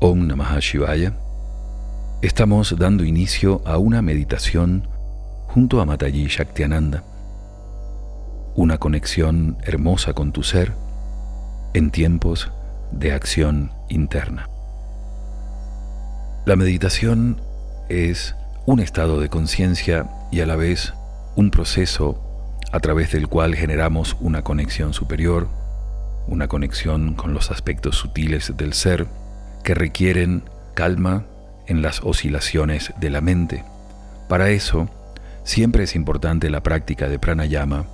Om Namah Shivaya, estamos dando inicio a una meditación junto a Mataji Shaktiananda, una conexión hermosa con tu ser en tiempos de acción interna. La meditación es un estado de conciencia y a la vez un proceso a través del cual generamos una conexión superior, una conexión con los aspectos sutiles del ser, que requieren calma en las oscilaciones de la mente. Para eso, siempre es importante la práctica de pranayama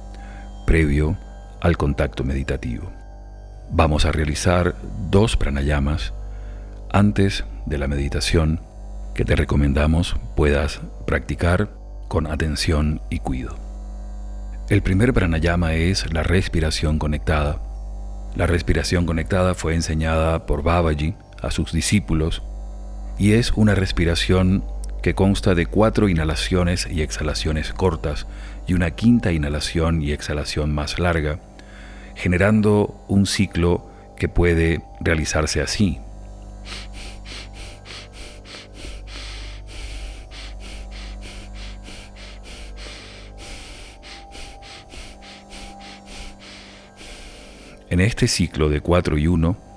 previo al contacto meditativo. Vamos a realizar dos pranayamas antes de la meditación que te recomendamos puedas practicar con atención y cuidado. El primer pranayama es la respiración conectada. La respiración conectada fue enseñada por Babaji a sus discípulos y es una respiración que consta de cuatro inhalaciones y exhalaciones cortas y una quinta inhalación y exhalación más larga, generando un ciclo que puede realizarse así. En este ciclo de 4 y 1,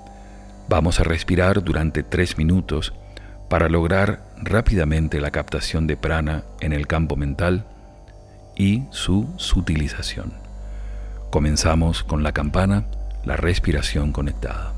Vamos a respirar durante tres minutos para lograr rápidamente la captación de prana en el campo mental y su sutilización. Comenzamos con la campana, la respiración conectada.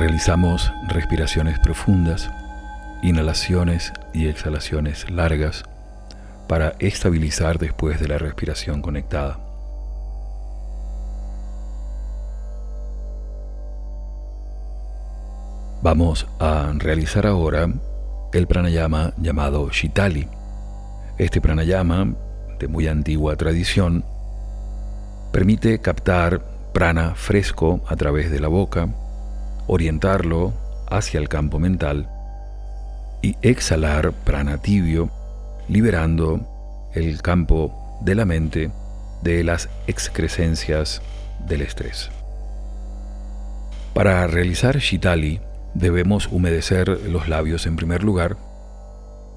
Realizamos respiraciones profundas, inhalaciones y exhalaciones largas para estabilizar después de la respiración conectada. Vamos a realizar ahora el pranayama llamado Shitali. Este pranayama, de muy antigua tradición, permite captar prana fresco a través de la boca, orientarlo hacia el campo mental y exhalar prana tibio, liberando el campo de la mente de las excrescencias del estrés. Para realizar Shitali, Debemos humedecer los labios en primer lugar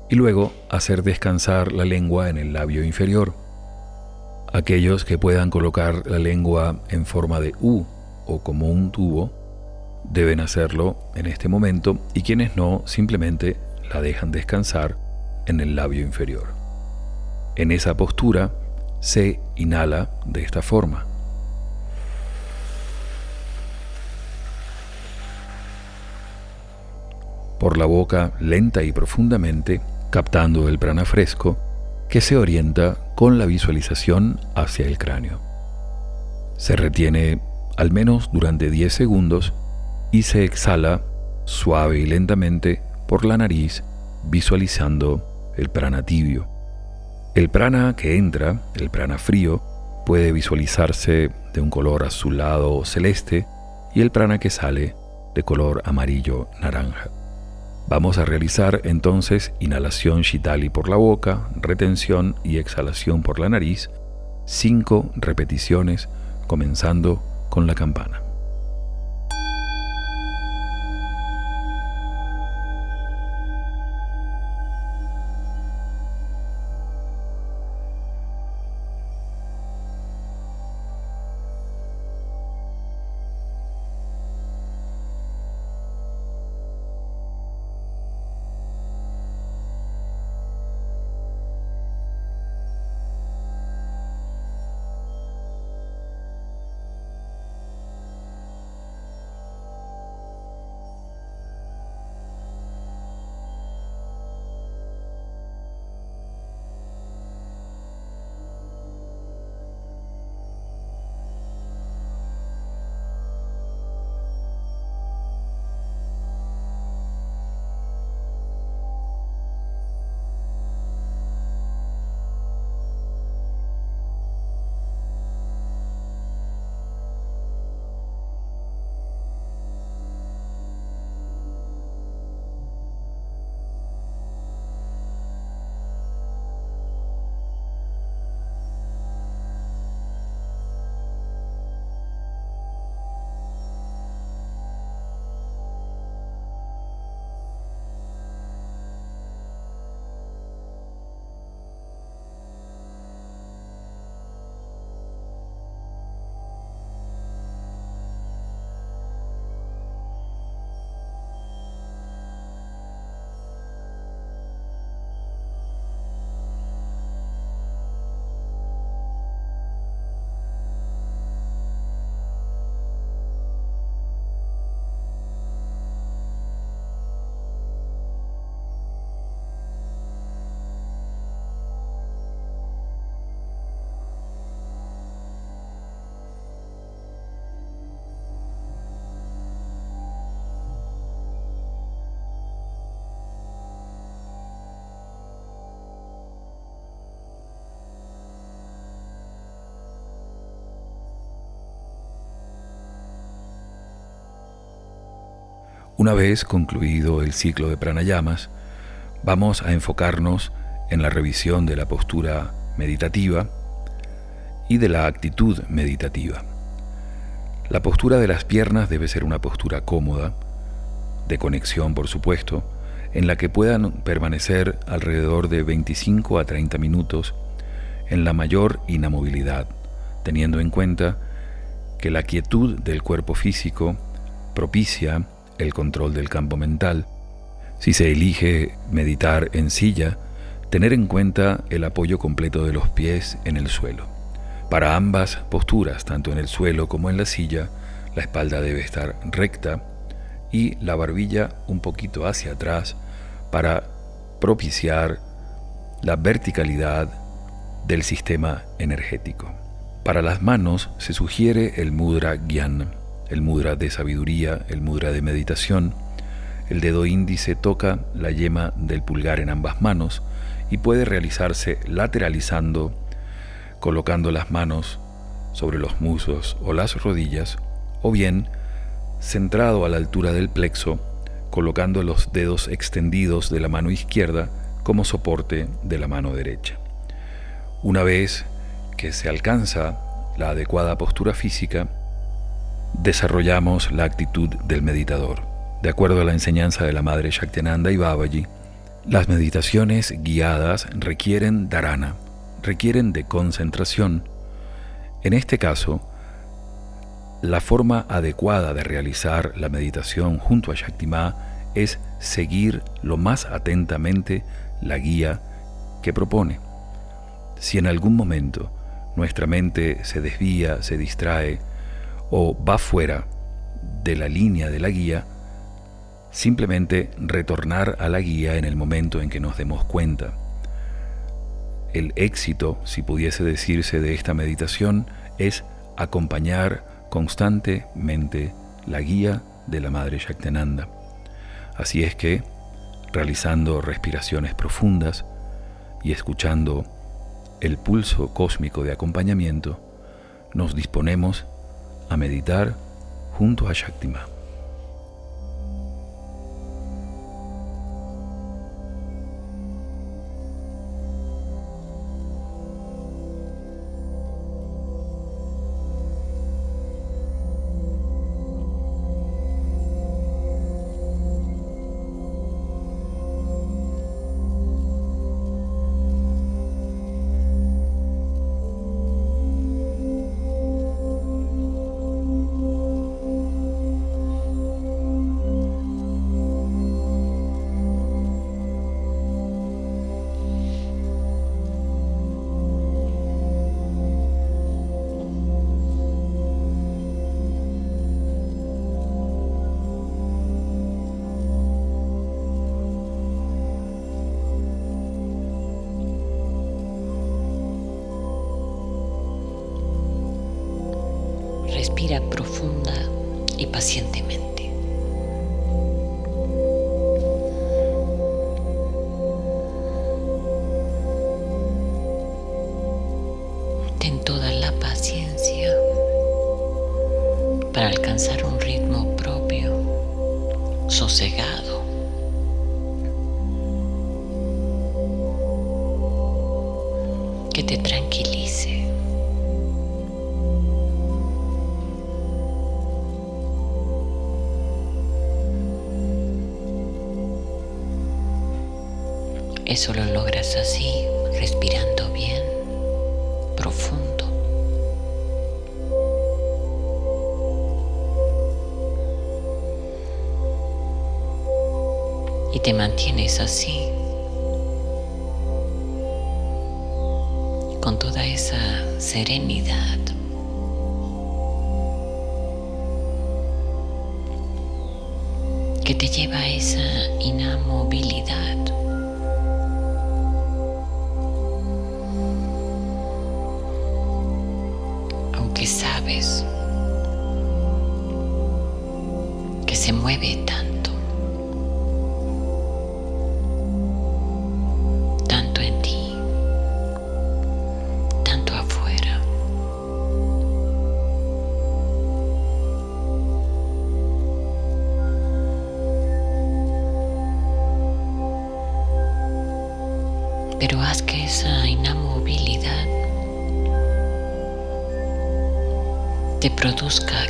y luego hacer descansar la lengua en el labio inferior. Aquellos que puedan colocar la lengua en forma de U o como un tubo deben hacerlo en este momento y quienes no simplemente la dejan descansar en el labio inferior. En esa postura se inhala de esta forma. por la boca lenta y profundamente, captando el prana fresco que se orienta con la visualización hacia el cráneo. Se retiene al menos durante 10 segundos y se exhala suave y lentamente por la nariz visualizando el prana tibio. El prana que entra, el prana frío, puede visualizarse de un color azulado o celeste y el prana que sale de color amarillo naranja. Vamos a realizar entonces inhalación Shitali por la boca, retención y exhalación por la nariz, cinco repeticiones comenzando con la campana. Una vez concluido el ciclo de pranayamas, vamos a enfocarnos en la revisión de la postura meditativa y de la actitud meditativa. La postura de las piernas debe ser una postura cómoda, de conexión por supuesto, en la que puedan permanecer alrededor de 25 a 30 minutos en la mayor inamovilidad, teniendo en cuenta que la quietud del cuerpo físico propicia el control del campo mental. Si se elige meditar en silla, tener en cuenta el apoyo completo de los pies en el suelo. Para ambas posturas, tanto en el suelo como en la silla, la espalda debe estar recta y la barbilla un poquito hacia atrás para propiciar la verticalidad del sistema energético. Para las manos se sugiere el mudra gyan, el mudra de sabiduría, el mudra de meditación, El dedo índice toca la yema del pulgar en ambas manos y puede realizarse lateralizando, colocando las manos sobre los muslos o las rodillas, o bien centrado a la altura del plexo, colocando los dedos extendidos de la mano izquierda como soporte de la mano derecha. Una vez que se alcanza la adecuada postura física, desarrollamos la actitud del meditador. De acuerdo a la enseñanza de la madre Shaktinanda y Babaji, las meditaciones guiadas requieren dharana, requieren de concentración. En este caso, la forma adecuada de realizar la meditación junto a Shaktima es seguir lo más atentamente la guía que propone. Si en algún momento nuestra mente se desvía, se distrae o va fuera de la línea de la guía, simplemente retornar a la guía en el momento en que nos demos cuenta. El éxito, si pudiese decirse, de esta meditación es acompañar constantemente la guía de la Madre Shaktinanda. Así es que, realizando respiraciones profundas y escuchando el pulso cósmico de acompañamiento, nos disponemos a meditar junto a Shaktima. Un ritmo propio, sosegado. que te tranquilice. Te mantienes así, con toda esa serenidad. que te lleva a esa inamovilidad. Aunque sabes que se mueve tanto, pero haz que esa inamovilidad te produzca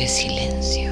ese silencio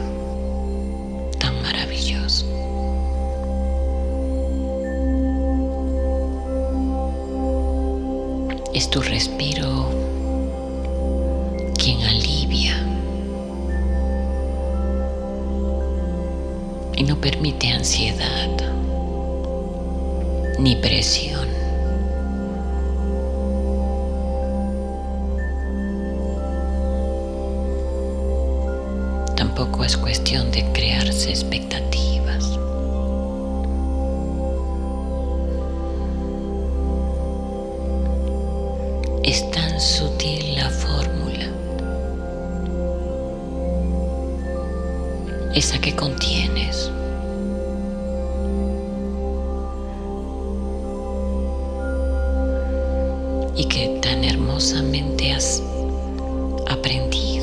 aprendi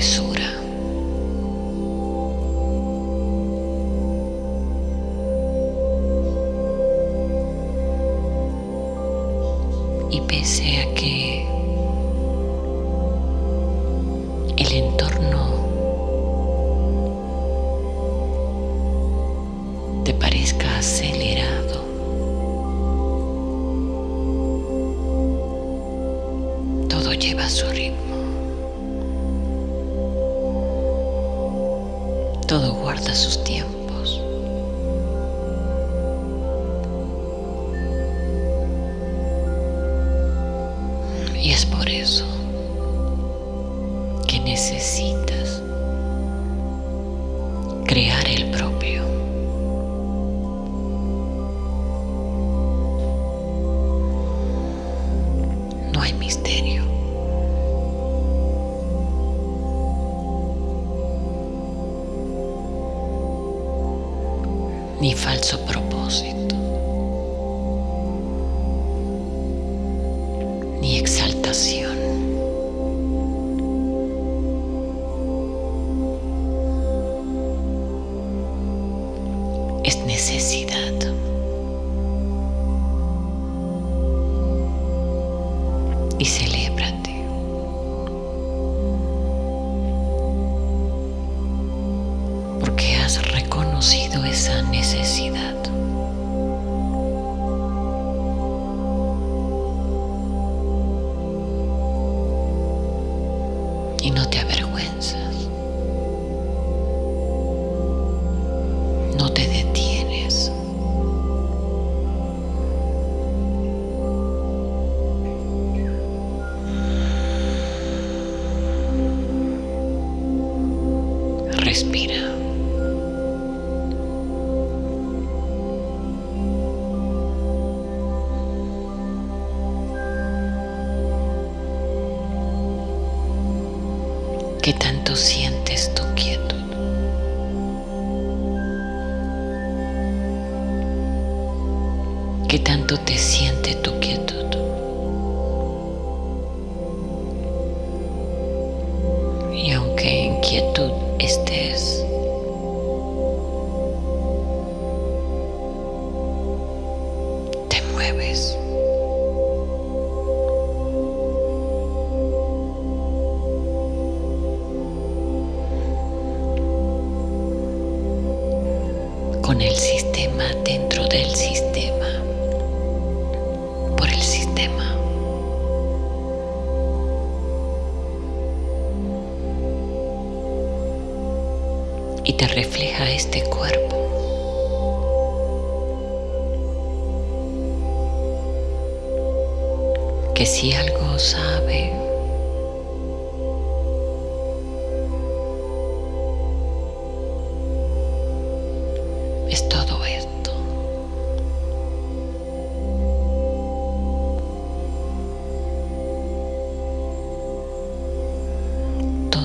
Lo meditación.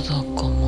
Principio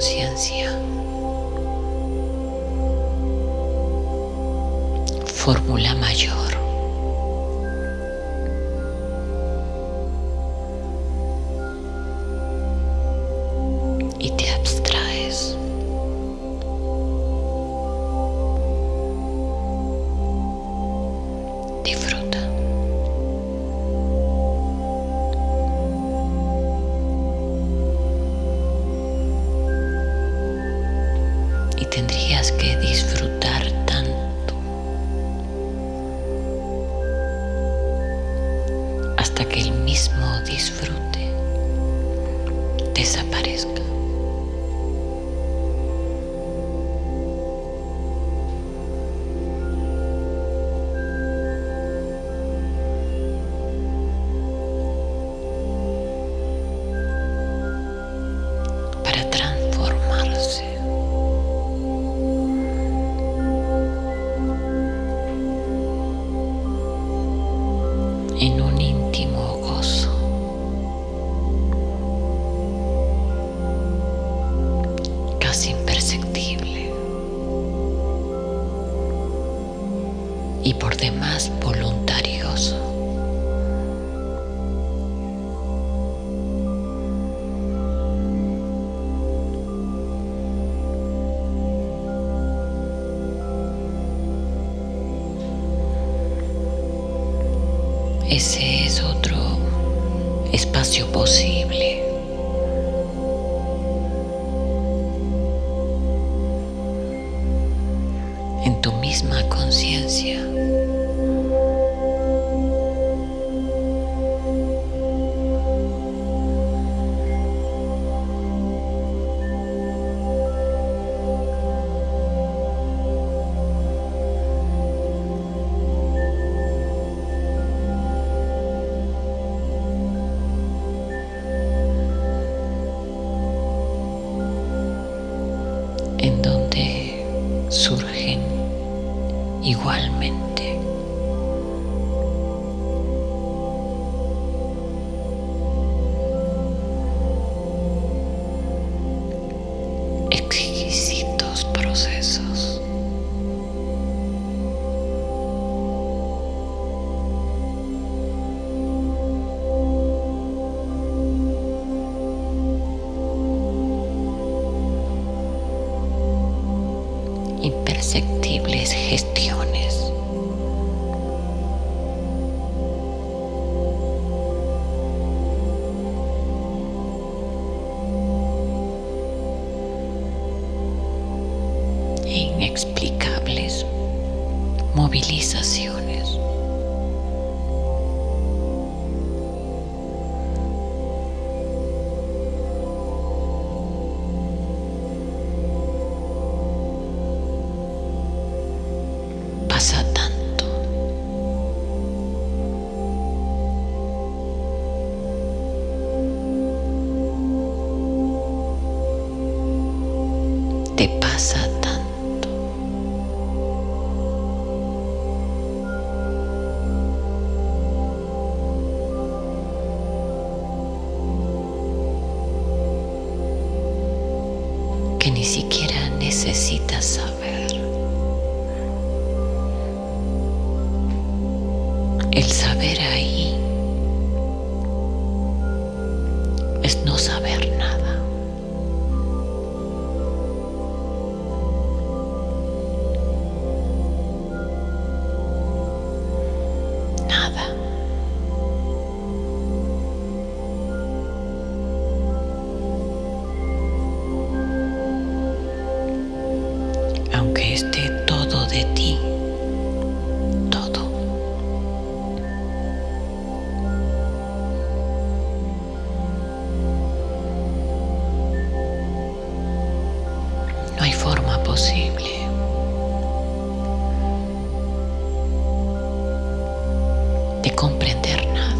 conciencia. Fórmula mayor. Imperceptibles ni de comprender nada.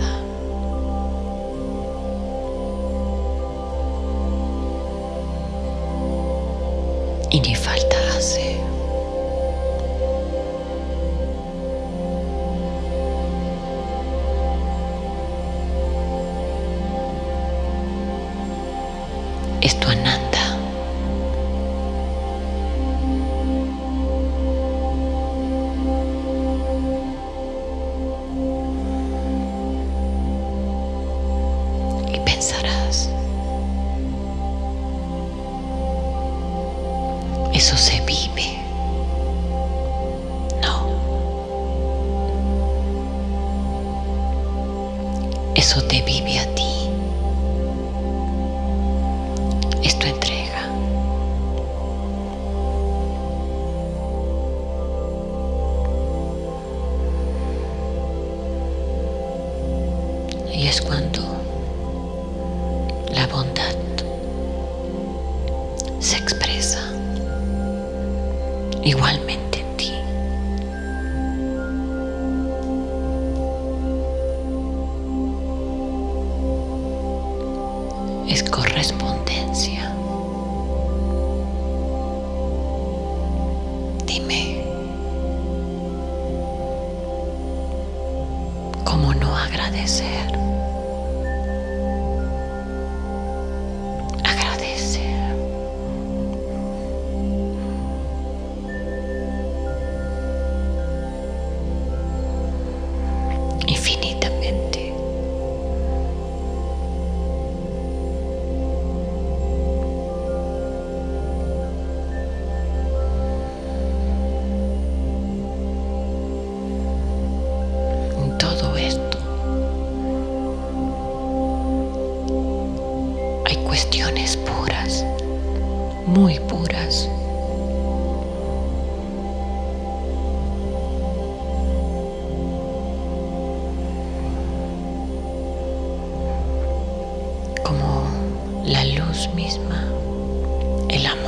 Se expresa igualmente la luz misma, el amor.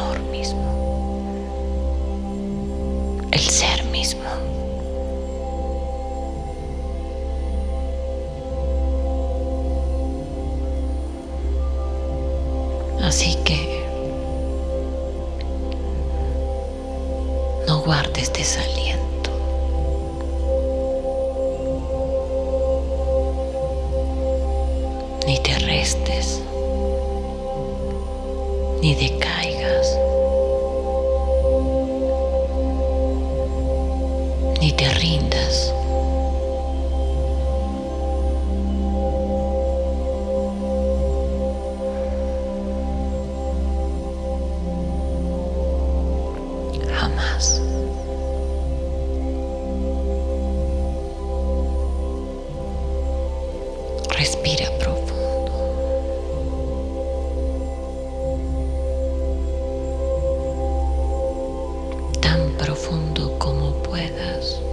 profundo como puedas.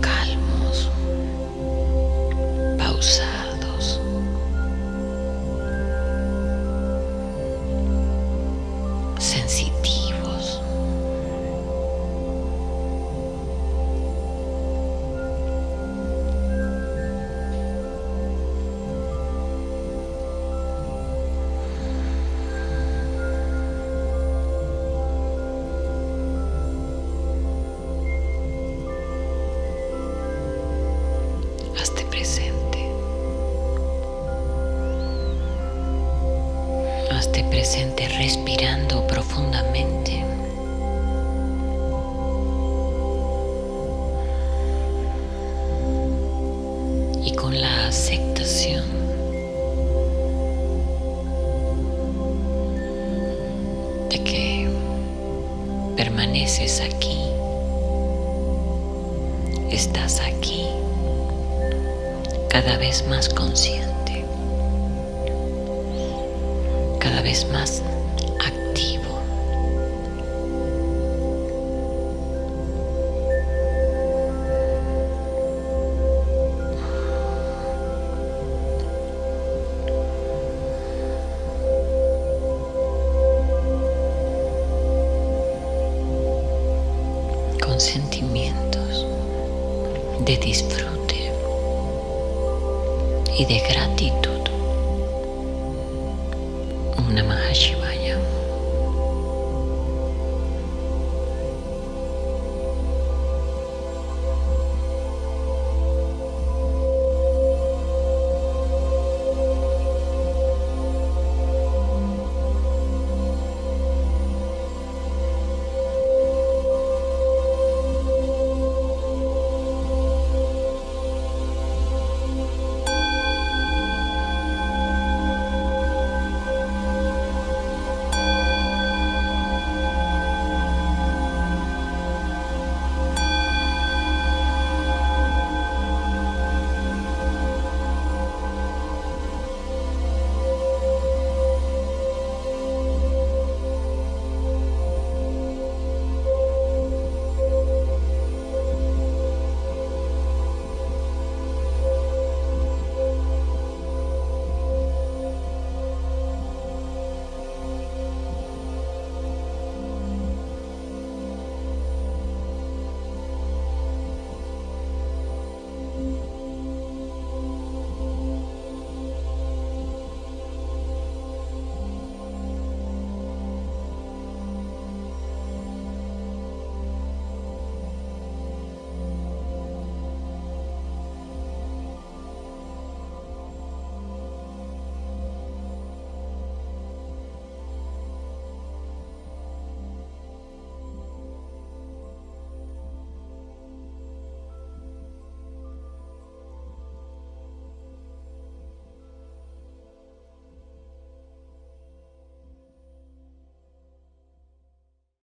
calmos. más consciente, cada vez más y desgracia.